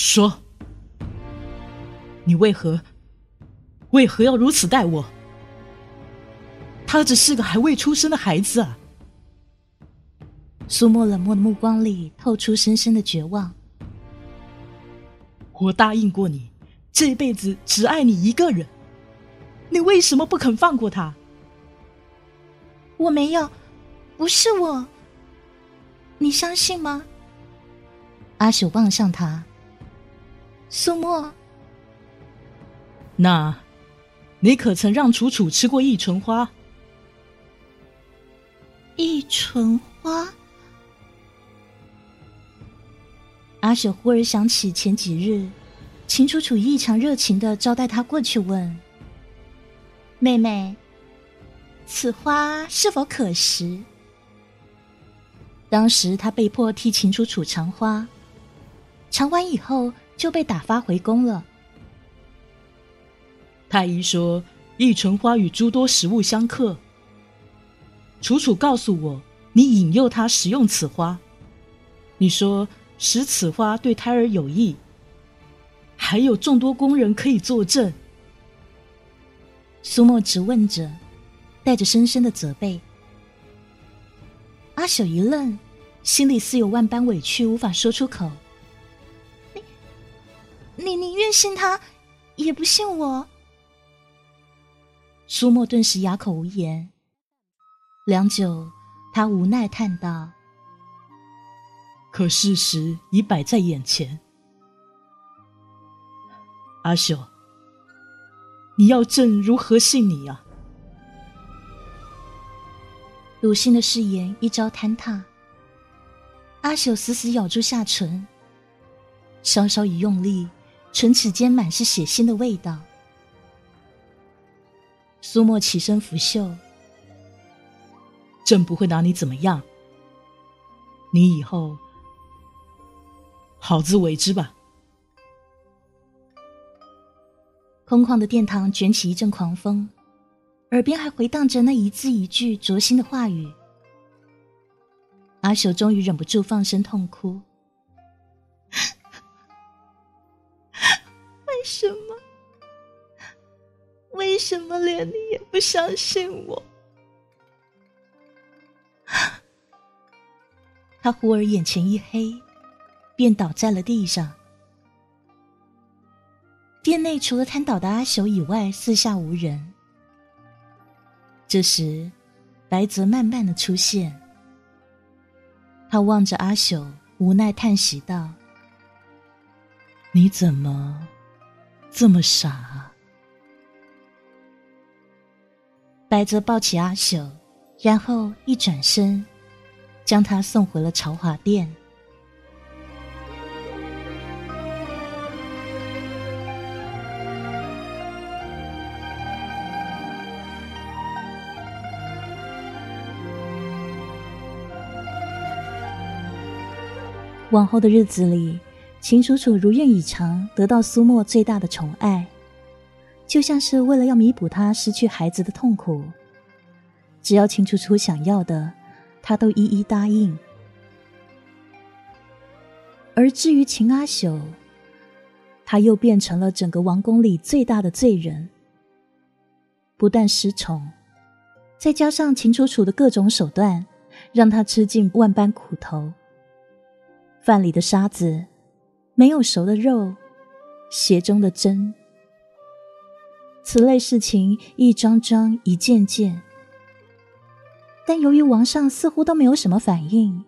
说，你为何为何要如此待我？他只是个还未出生的孩子啊！苏沫冷漠的目光里透出深深的绝望。我答应过你，这辈子只爱你一个人，你为什么不肯放过他？我没有，不是我，你相信吗？阿雪望向他，苏沫，那，你可曾让楚楚吃过一唇花？一唇花。阿雪忽而想起前几日，秦楚楚异常热情的招待他过去，问：“妹妹，此花是否可食？”当时他被迫替秦楚楚尝花，尝完以后就被打发回宫了。太医说，异唇花与诸多食物相克。楚楚告诉我，你引诱他食用此花，你说。使此花对胎儿有益，还有众多工人可以作证。苏沫直问着，带着深深的责备。阿朽一愣，心里似有万般委屈，无法说出口。你，宁愿信他，也不信我。苏沫顿时哑口无言。良久，他无奈叹道。可事实已摆在眼前，阿秀，你要朕如何信你啊？鲁迅的誓言一朝坍塌，阿秀死死咬住下唇，稍稍一用力，唇齿间满是血腥的味道。苏沫起身拂袖，朕不会拿你怎么样，你以后。好自为之吧。空旷的殿堂卷起一阵狂风，耳边还回荡着那一字一句灼心的话语。阿朽终于忍不住放声痛哭：“什么？为什么连你也不相信我？”他忽而眼前一黑。便倒在了地上。店内除了瘫倒的阿朽以外，四下无人。这时，白泽慢慢的出现。他望着阿朽，无奈叹息道：“你怎么这么傻？”白泽抱起阿朽，然后一转身，将他送回了朝华殿。往后的日子里，秦楚楚如愿以偿得到苏沫最大的宠爱，就像是为了要弥补他失去孩子的痛苦，只要秦楚楚想要的，他都一一答应。而至于秦阿朽，他又变成了整个王宫里最大的罪人，不但失宠，再加上秦楚楚的各种手段，让他吃尽万般苦头。饭里的沙子，没有熟的肉，鞋中的针，此类事情一桩桩一件件。但由于王上似乎都没有什么反应，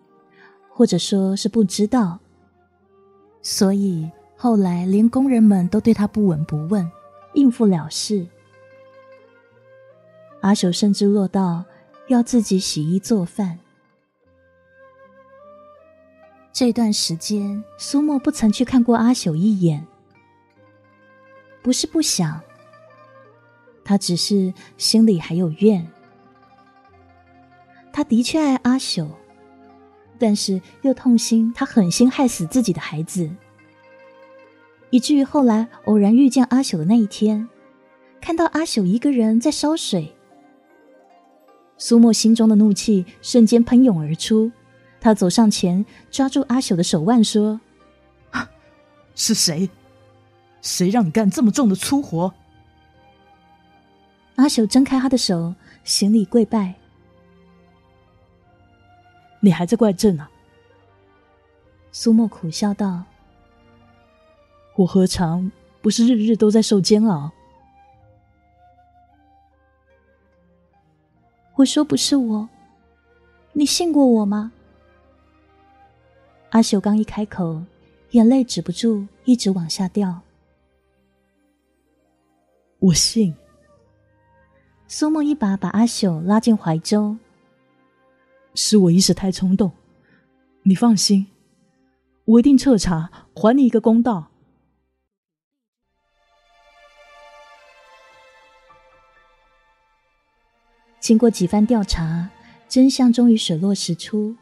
或者说是不知道，所以后来连工人们都对他不闻不问，应付了事。阿守甚至落到要自己洗衣做饭。这段时间，苏沫不曾去看过阿朽一眼。不是不想，他只是心里还有怨。他的确爱阿朽，但是又痛心他狠心害死自己的孩子，以至于后来偶然遇见阿朽的那一天，看到阿朽一个人在烧水，苏沫心中的怒气瞬间喷涌而出。他走上前，抓住阿朽的手腕，说：“是谁？谁让你干这么重的粗活？阿朽睁开他的手，行礼跪拜。你还在怪朕啊？苏沫苦笑道：“我何尝不是日日都在受煎熬？”我说不是我，你信过我吗？阿秀刚一开口，眼泪止不住，一直往下掉。我信。苏沫一把把阿秀拉进怀中。是我一时太冲动，你放心，我一定彻查，还你一个公道。经过几番调查，真相终于水落石出。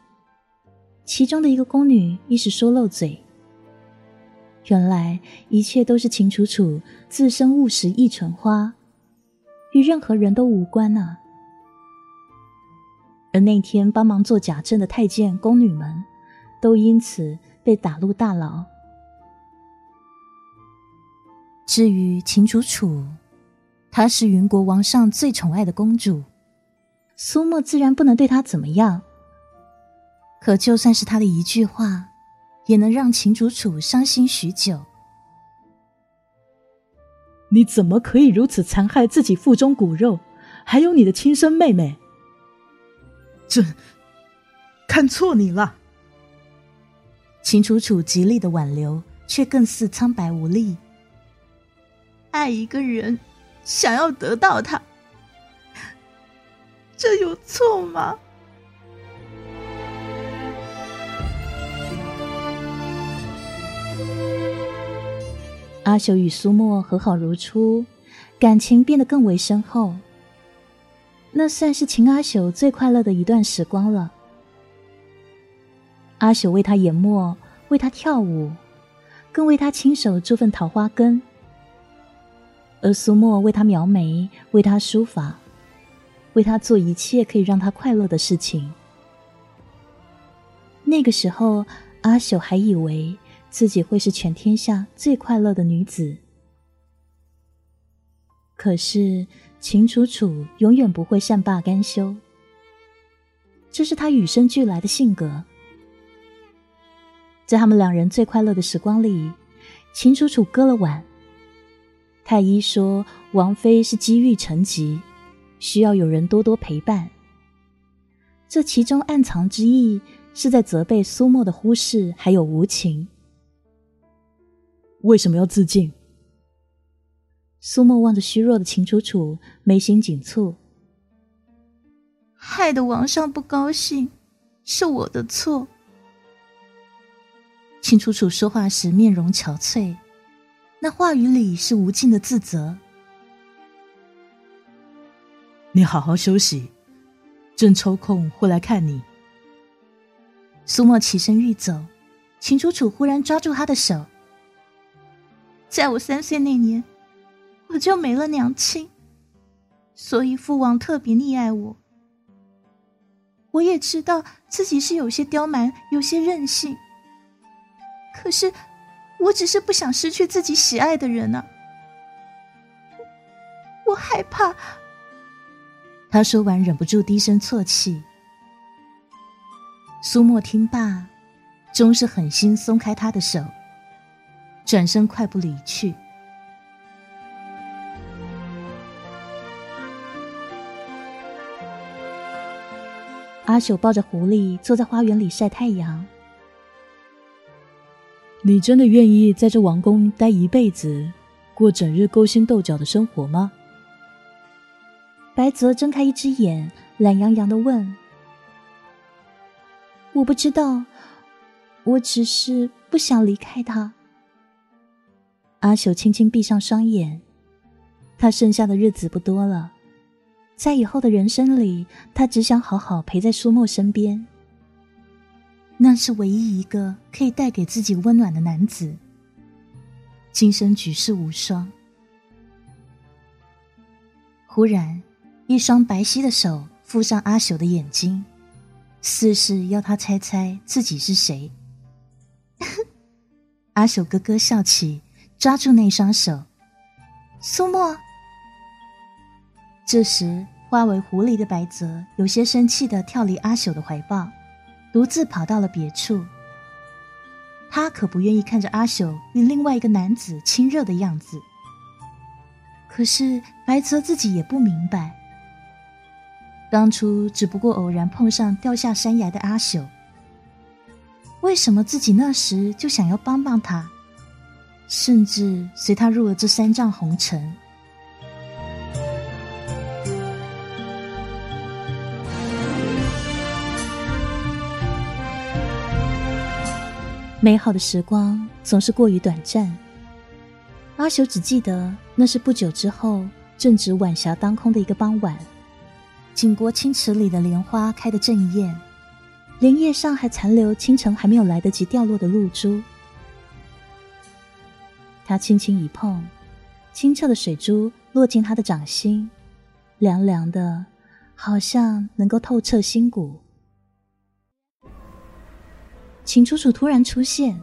其中的一个宫女一时说漏嘴，原来一切都是秦楚楚自身误食一纯花，与任何人都无关啊。而那天帮忙做假证的太监宫女们，都因此被打入大牢。至于秦楚楚，她是云国王上最宠爱的公主。苏沫自然不能对她怎么样，可就算是他的一句话，也能让秦楚楚伤心许久。你怎么可以如此残害自己腹中骨肉，还有你的亲生妹妹？朕看错你了。秦楚楚极力的挽留，却更似苍白无力。爱一个人，想要得到他。这有错吗？阿秀与苏沫和好如初，感情变得更为深厚。那算是秦阿秀最快乐的一段时光了。阿朽为他研墨，为他跳舞，更为他亲手做份桃花根；而苏沫为他描眉，为他书法。为他做一切可以让他快乐的事情。那个时候，阿朽还以为自己会是全天下最快乐的女子。可是，秦楚楚永远不会善罢甘休，这是他与生俱来的性格。在他们两人最快乐的时光里，秦楚楚割了腕。太医说，王妃是积郁成疾。需要有人多多陪伴。这其中暗藏之意，是在责备苏沫的忽视还有无情。为什么要自尽？苏沫望着虚弱的秦楚楚，眉心紧蹙。害得王上不高兴，是我的错。秦楚楚说话时面容憔悴，那话语里是无尽的自责。你好好休息，朕抽空会来看你。苏沫起身欲走，秦楚楚忽然抓住他的手。在我三岁那年，我就没了娘亲，所以父王特别溺爱我。我也知道自己是有些刁蛮，有些任性，可是我只是不想失去自己喜爱的人啊！我害怕。他说完，忍不住低声啜泣。苏沫听罢，终是狠心松开他的手，转身快步离去。阿朽抱着狐狸坐在花园里晒太阳。你真的愿意在这王宫待一辈子，过整日勾心斗角的生活吗？白泽睁开一只眼，懒洋洋的问：“我不知道，我只是不想离开他。”阿朽轻轻闭上双眼，他剩下的日子不多了，在以后的人生里，他只想好好陪在苏沫身边。那是唯一一个可以带给自己温暖的男子，今生举世无双。忽然。一双白皙的手附上阿朽的眼睛，似是要他猜猜自己是谁。阿朽咯咯笑起，抓住那双手。苏沫。这时，化为狐狸的白泽有些生气的跳离阿朽的怀抱，独自跑到了别处。他可不愿意看着阿朽与另外一个男子亲热的样子。可是白泽自己也不明白，当初只不过偶然碰上掉下山崖的阿朽，为什么自己那时就想要帮帮他，甚至随他入了这三丈红尘？美好的时光总是过于短暂。阿修只记得那是不久之后，正值晚霞当空的一个傍晚，景国清池里的莲花开得正艳，莲叶上还残留清晨还没有来得及掉落的露珠。他轻轻一碰，清澈的水珠落进他的掌心，凉凉的，好像能够透彻心骨。秦楚楚突然出现，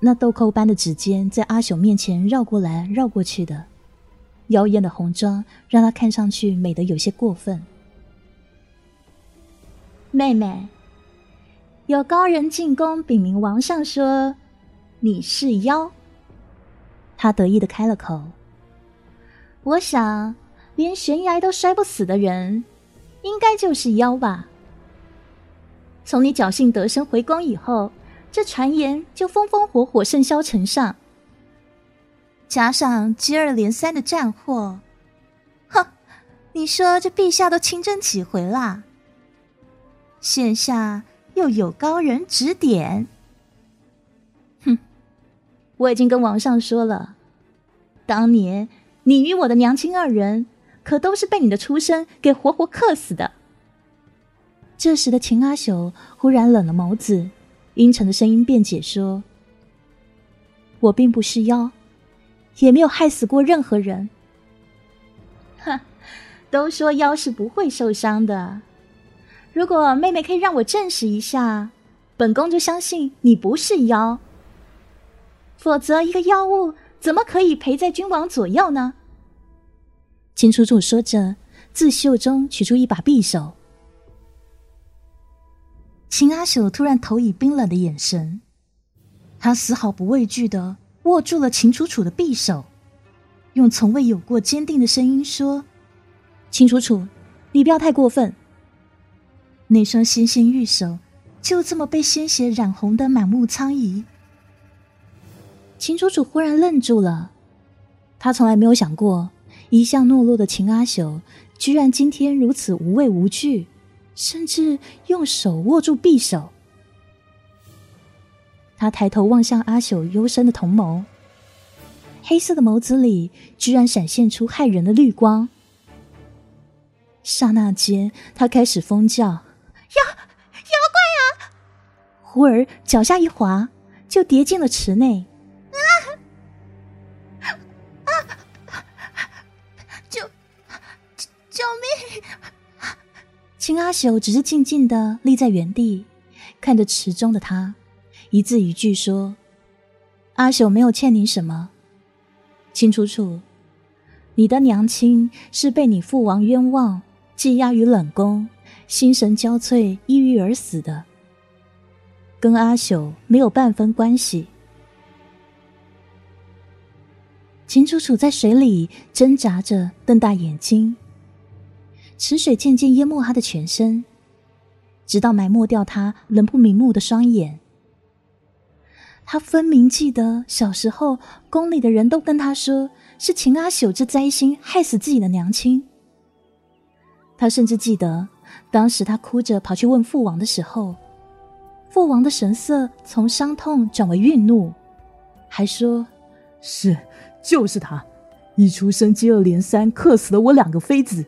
那豆蔻般的指尖在阿朽面前绕过来绕过去的，妖艳的红妆让她看上去美得有些过分。妹妹，有高人进宫禀明王上说你是妖。他得意的开了口。我想，连悬崖都摔不死的人，应该就是妖吧。从你侥幸得生回宫以后，这传言就风风火火甚嚣尘上。加上接二连三的战祸，哼！你说这陛下都亲征几回啦？现下又有高人指点，哼！我已经跟王上说了，当年你与我的娘亲二人，可都是被你的出生给活活克死的。这时的秦阿朽忽然冷了眸子，阴沉的声音辩解说：“我并不是妖，也没有害死过任何人。”哼，都说妖是不会受伤的。如果妹妹可以让我证实一下，本宫就相信你不是妖。否则，一个妖物怎么可以陪在君王左右呢？秦楚楚说着，自袖中取出一把匕首。秦阿朽突然投以冰冷的眼神，他丝毫不畏惧的握住了秦楚楚的匕首，用从未有过坚定的声音说：“秦楚楚，你不要太过分。”那双纤纤玉手就这么被鲜血染红的满目苍夷。秦楚楚忽然愣住了，他从来没有想过，一向懦弱的秦阿朽，居然今天如此无畏无惧。甚至用手握住匕首，他抬头望向阿朽幽深的瞳眸，黑色的眸子里居然闪现出骇人的绿光。刹那间，他开始疯叫：“妖妖怪啊！”忽而脚下一滑，就跌进了池内。秦阿朽只是静静的立在原地，看着池中的他，一字一句说：“阿朽没有欠你什么，秦楚楚，你的娘亲是被你父王冤枉，羁押于冷宫，心神交瘁，抑郁而死的，跟阿朽没有半分关系。”秦楚楚在水里挣扎着，瞪大眼睛。池水渐渐淹没他的全身，直到埋没掉他冷不瞑目的双眼。他分明记得小时候宫里的人都跟他说，是秦阿朽这灾星害死自己的娘亲。他甚至记得，当时他哭着跑去问父王的时候，父王的神色从伤痛转为愠怒，还说：“是，就是他，一出生接二连三克死了我两个妃子。”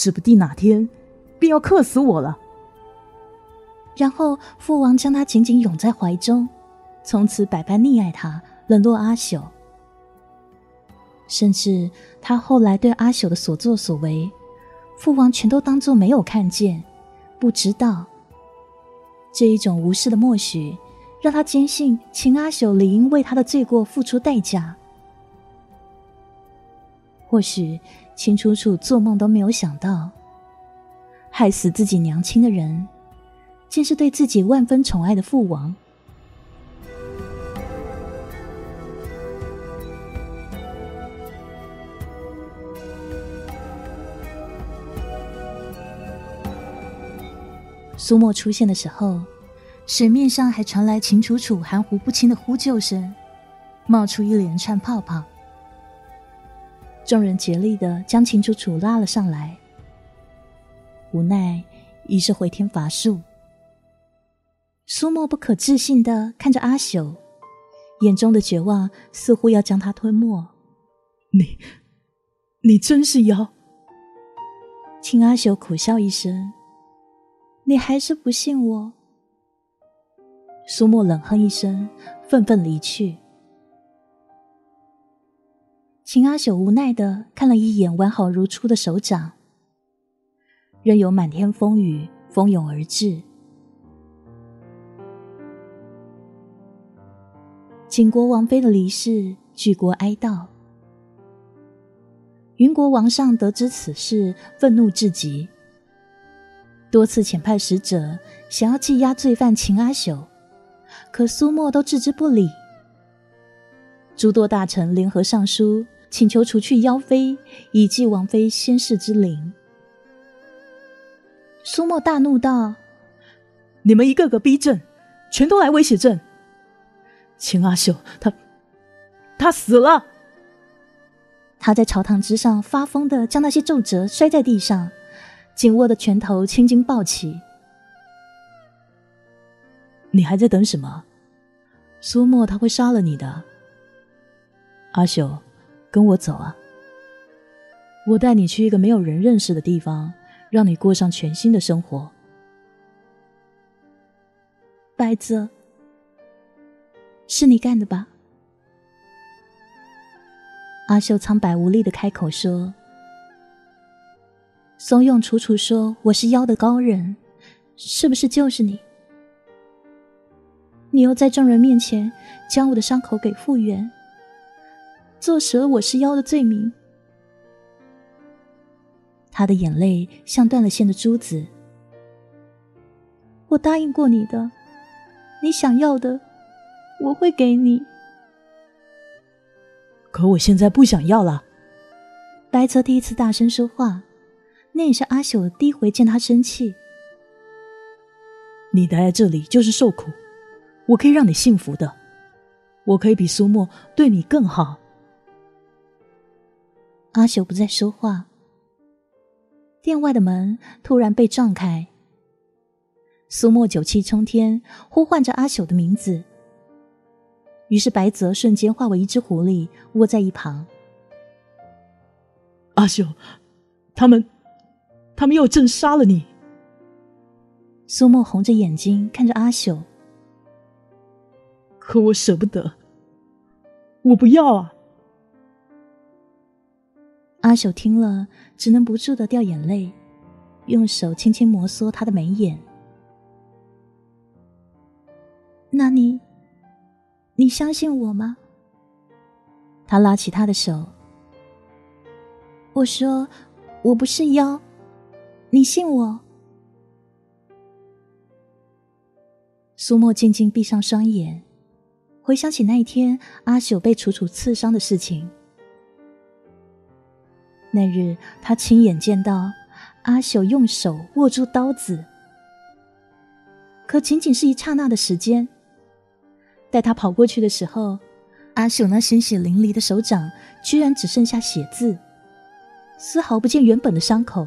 指不定哪天便要克死我了。然后父王将他紧紧拥在怀中，从此百般溺爱他，冷落阿朽。甚至他后来对阿朽的所作所为，父王全都当作没有看见，不知道。这一种无视的默许，让他坚信秦阿朽理应为他的罪过付出代价。或许秦楚楚做梦都没有想到，害死自己娘亲的人，竟是对自己万分宠爱的父王。苏沫出现的时候。水面上还传来秦楚楚含糊不清的呼救声，冒出一连串泡泡。众人竭力的将秦楚楚拉了上来，无奈已是回天乏术。苏沫不可置信的看着阿朽，眼中的绝望似乎要将他吞没。你，你真是妖！秦阿朽苦笑一声：“你还是不信我？”苏沫冷哼一声，愤愤离去。秦阿朽无奈的看了一眼完好如初的手掌，任由满天风雨蜂拥而至。景国王妃的离世，举国哀悼。云国王上得知此事，愤怒至极，多次遣派使者想要羁押罪犯秦阿朽。可苏墨都置之不理。诸多大臣联合上书，请求除去妖妃，以祭王妃仙逝之灵。苏沫大怒道：“你们一个个逼朕，全都来威胁朕！秦阿秀，他，他死了！”他在朝堂之上发疯的将那些奏折摔在地上，紧握的拳头青筋暴起。你还在等什么？苏沫他会杀了你的。阿秀，跟我走啊！我带你去一个没有人认识的地方，让你过上全新的生活。白泽，是你干的吧？阿秀苍白无力的开口说：“怂恿楚楚说我是妖的高人，是不是就是你？”你又在众人面前将我的伤口给复原，坐实了我是妖的罪名。他的眼泪像断了线的珠子。我答应过你的，你想要的，我会给你。可我现在不想要了。白泽第一次大声说话，那也是阿朽第一回见他生气。你待在这里就是受苦。我可以让你幸福的，我可以比苏沫对你更好。阿朽不再说话。店外的门突然被撞开，苏沫酒气冲天，呼唤着阿朽的名字。于是白泽瞬间化为一只狐狸，窝在一旁。阿朽，他们，他们要朕杀了你。苏沫红着眼睛看着阿朽。可我舍不得，我不要啊！阿朽听了，只能不住的掉眼泪，用手轻轻摩挲他的眉眼。那你，你相信我吗？他拉起他的手，我说我不是妖，你信我？苏沫静静闭上双眼。回想起那一天阿朽被楚楚刺伤的事情，那日他亲眼见到阿朽用手握住刀子，可仅仅是一刹那的时间。待他跑过去的时候，阿朽那鲜血淋漓的手掌居然只剩下血渍，丝毫不见原本的伤口。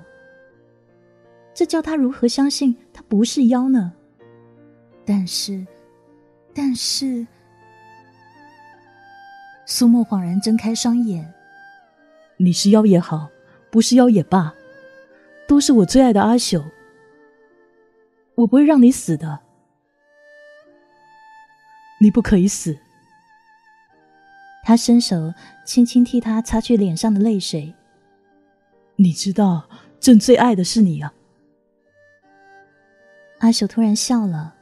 这叫他如何相信他不是妖呢？但是，但是。苏沫恍然睁开双眼。你是妖也好，不是妖也罢，都是我最爱的阿朽。我不会让你死的，你不可以死。他伸手轻轻替他擦去脸上的泪水。你知道，朕最爱的是你啊。阿朽突然笑了，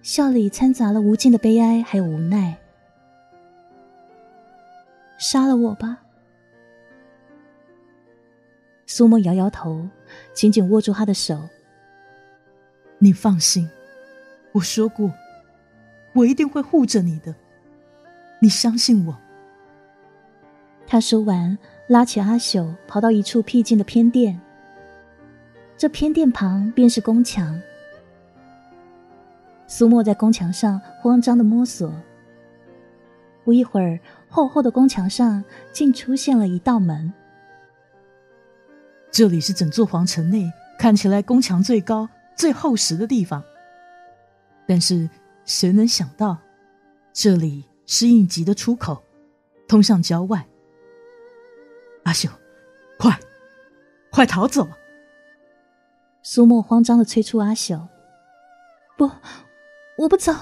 笑里掺杂了无尽的悲哀，还有无奈。杀了我吧，苏沫摇摇头，紧紧握住他的手。你放心，我说过，我一定会护着你的。你相信我。他说完，拉起阿朽，跑到一处僻静的偏殿。这偏殿旁便是宫墙。苏沫在宫墙上慌张的摸索。不一会儿，厚厚的宫墙上竟出现了一道门。这里是整座皇城内看起来宫墙最高、最厚实的地方。但是谁能想到，这里是应急的出口，通向郊外。阿秀，快，快逃走！苏沫慌张的催促阿秀：“不，我不走。”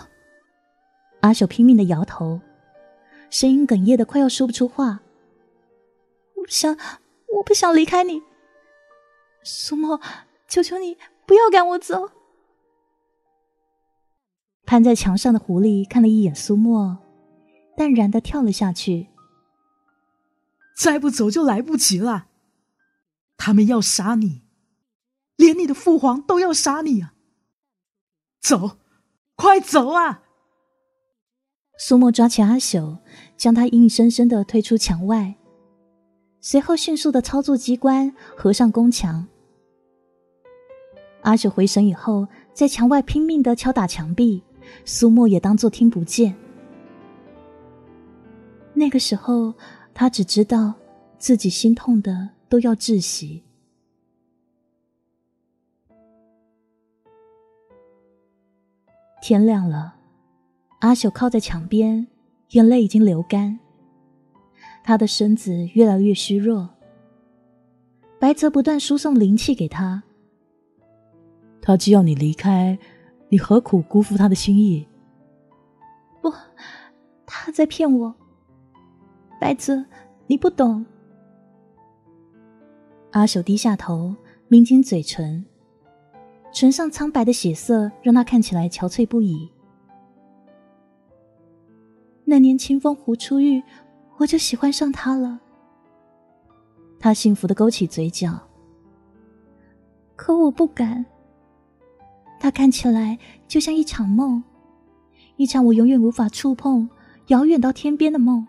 阿秀拼命的摇头。声音哽咽的快要说不出话。我不想，我不想离开你，苏沫，求求你不要赶我走。攀在墙上的狐狸看了一眼苏沫，淡然的跳了下去。再不走就来不及了，他们要杀你，连你的父皇都要杀你啊！走，快走啊！苏沫抓起阿朽，将他硬生生的推出墙外，随后迅速的操作机关合上宫墙。阿朽回神以后，在墙外拼命的敲打墙壁，苏沫也当作听不见。那个时候，他只知道自己心痛的都要窒息。天亮了。阿朽靠在墙边，眼泪已经流干。他的身子越来越虚弱。白泽不断输送灵气给他。他既要你离开，你何苦辜负他的心意？不，他在骗我。白泽，你不懂。阿朽低下头，抿紧嘴唇，唇上苍白的血色让他看起来憔悴不已。那年清风湖初遇，我就喜欢上他了。他幸福的勾起嘴角，可我不敢。他看起来就像一场梦，一场我永远无法触碰、遥远到天边的梦。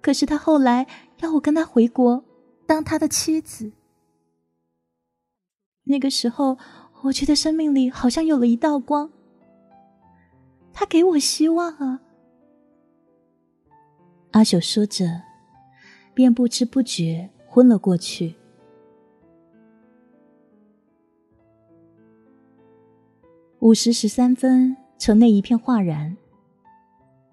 可是他后来要我跟他回国，当他的妻子。那个时候，我觉得生命里好像有了一道光。他给我希望啊！阿朽说着，便不知不觉昏了过去。午时十三分，城内一片哗然。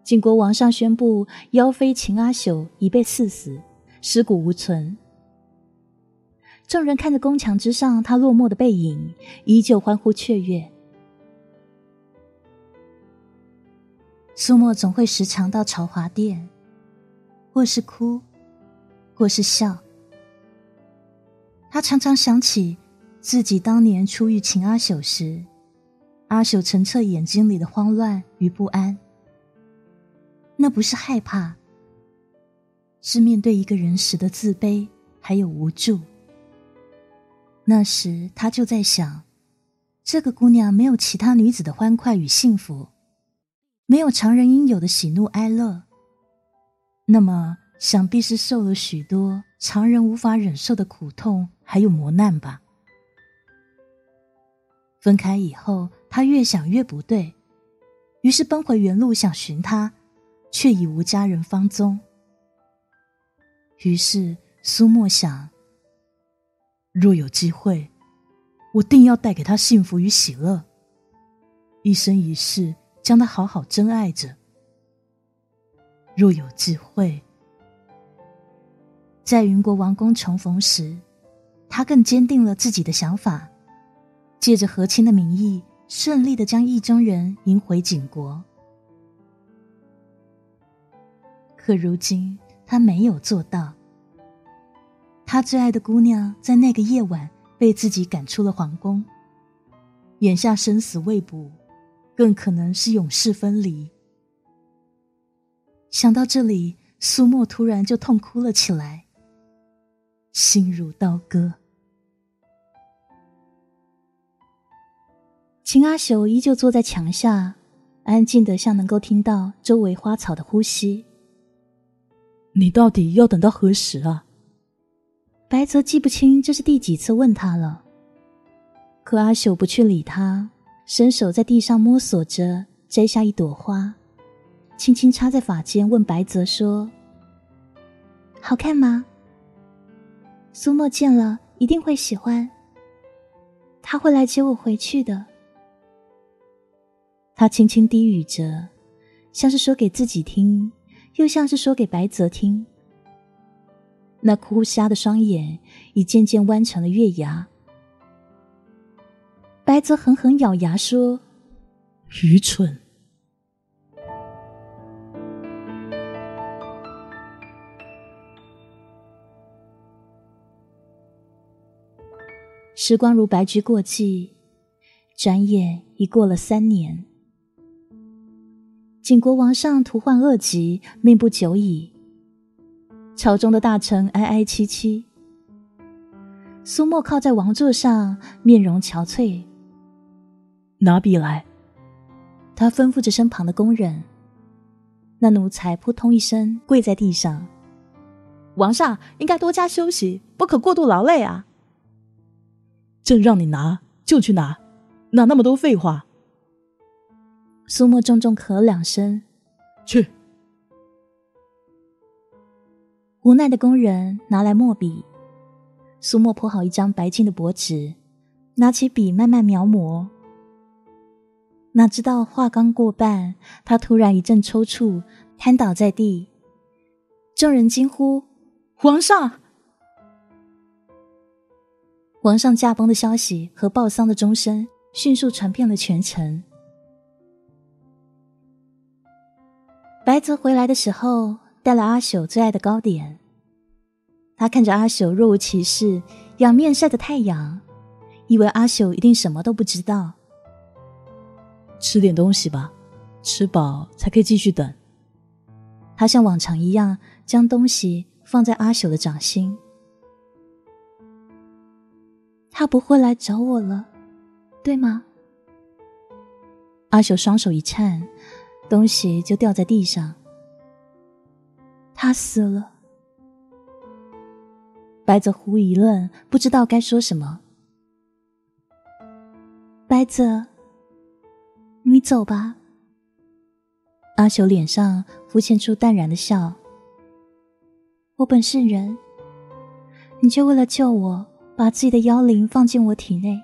晋国王上宣布，妖妃秦阿朽已被赐死，尸骨无存。众人看着宫墙之上他落寞的背影，依旧欢呼雀跃。苏沫总会时常到朝华殿，或是哭，或是笑。他常常想起自己当年初遇秦阿朽时，阿朽澄澈眼睛里的慌乱与不安。那不是害怕，是面对一个人时的自卑还有无助。那时他就在想，这个姑娘没有其他女子的欢快与幸福。没有常人应有的喜怒哀乐，那么想必是受了许多常人无法忍受的苦痛还有磨难吧。分开以后，他越想越不对，于是奔回原路想寻他，却已无家人芳踪。于是苏沫想：若有机会，我定要带给他幸福与喜乐，一生一世。将他好好珍爱着。若有机会，在云国王宫重逢时，他更坚定了自己的想法，借着和亲的名义，顺利的将意中人迎回景国。可如今他没有做到。他最爱的姑娘在那个夜晚被自己赶出了皇宫，眼下生死未卜。更可能是永世分离。想到这里，苏沫突然就痛哭了起来，心如刀割。秦阿秀依旧坐在墙下，安静的像能够听到周围花草的呼吸。你到底要等到何时啊？白泽记不清这是第几次问他了，可阿秀不去理他，伸手在地上摸索着，摘下一朵花。轻轻插在发间，问白泽说：“好看吗？”苏沫见了一定会喜欢。他会来接我回去的。他轻轻低语着，像是说给自己听，又像是说给白泽听。那哭瞎的双眼已渐渐弯成了月牙。白泽狠狠咬牙说：“愚蠢。”时光如白驹过隙，转眼已过了三年。景国王上徒患恶疾，命不久矣。朝中的大臣哀哀戚戚。苏沫靠在王座上，面容憔悴。拿笔来。他吩咐着身旁的工人。那奴才扑通一声跪在地上。王上应该多加休息，不可过度劳累啊。朕让你拿，就去拿，哪那么多废话？苏沫重重咳两声，去。无奈的工人拿来墨笔，苏沫铺好一张白净的薄纸，拿起笔慢慢描摹。哪知道画刚过半，他突然一阵抽搐，瘫倒在地。众人惊呼：“皇上！”皇上驾崩的消息和报丧的钟声迅速传遍了全城。白泽回来的时候，带了阿朽最爱的糕点。他看着阿朽若无其事仰面晒着太阳，以为阿朽一定什么都不知道。吃点东西吧，吃饱才可以继续等。他像往常一样将东西放在阿朽的掌心。他不会来找我了，对吗？阿秀双手一颤，东西就掉在地上。他死了。白泽狐一愣，不知道该说什么。白泽，你走吧。阿秀脸上浮现出淡然的笑。我本是人，你就为了救我。把自己的妖灵放进我体内，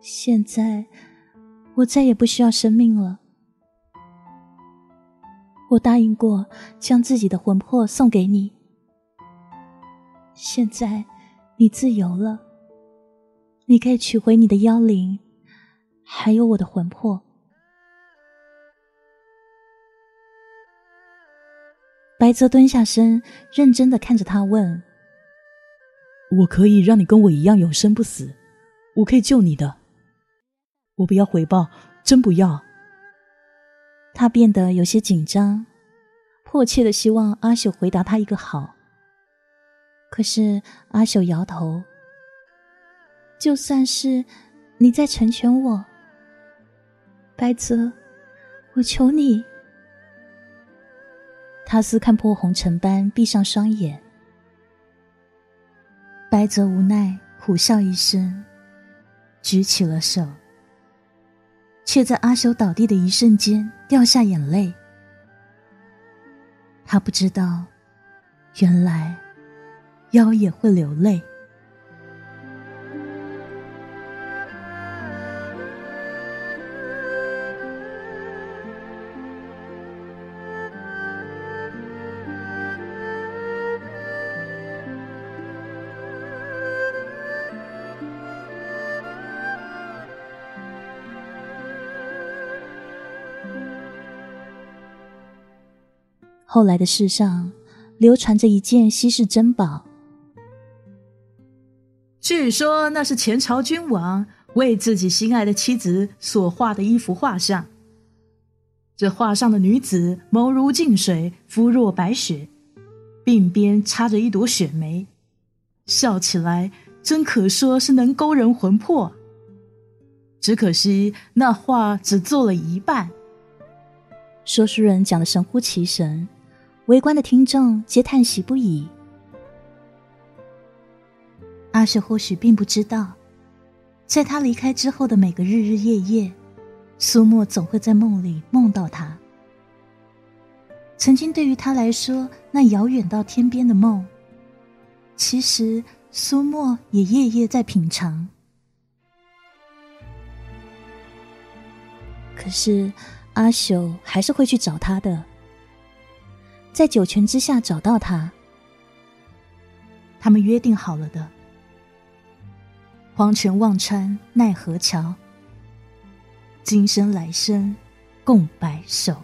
现在我再也不需要生命了。我答应过将自己的魂魄送给你，现在你自由了，你可以取回你的妖灵，还有我的魂魄。白泽蹲下身，认真的看着他问。我可以让你跟我一样永生不死，我可以救你的。我不要回报，真不要。他变得有些紧张，迫切的希望阿朽回答他一个好。可是阿朽摇头。就算是你在成全我，白泽，我求你。他似看破红尘般闭上双眼。白泽无奈，苦笑一声，举起了手，却在阿修倒地的一瞬间掉下眼泪。他不知道，原来妖也会流泪。后来的世上，流传着一件稀世珍宝。据说那是前朝君王为自己心爱的妻子所画的一幅画像。这画上的女子眸如镜水，肤若白雪，鬓边插着一朵雪梅，笑起来真可说是能勾人魂魄。只可惜那画只做了一半。说书人讲的神乎其神，围观的听众皆叹息不已。阿雪或许并不知道，在他离开之后的每个日日夜夜。苏沫总会在梦里梦到他。曾经对于他来说，那遥远到天边的梦，其实苏沫也夜夜在品尝。可是阿秀还是会去找他的，在九泉之下找到他。他们约定好了的，黄泉忘川奈何桥。今生来生，共白首。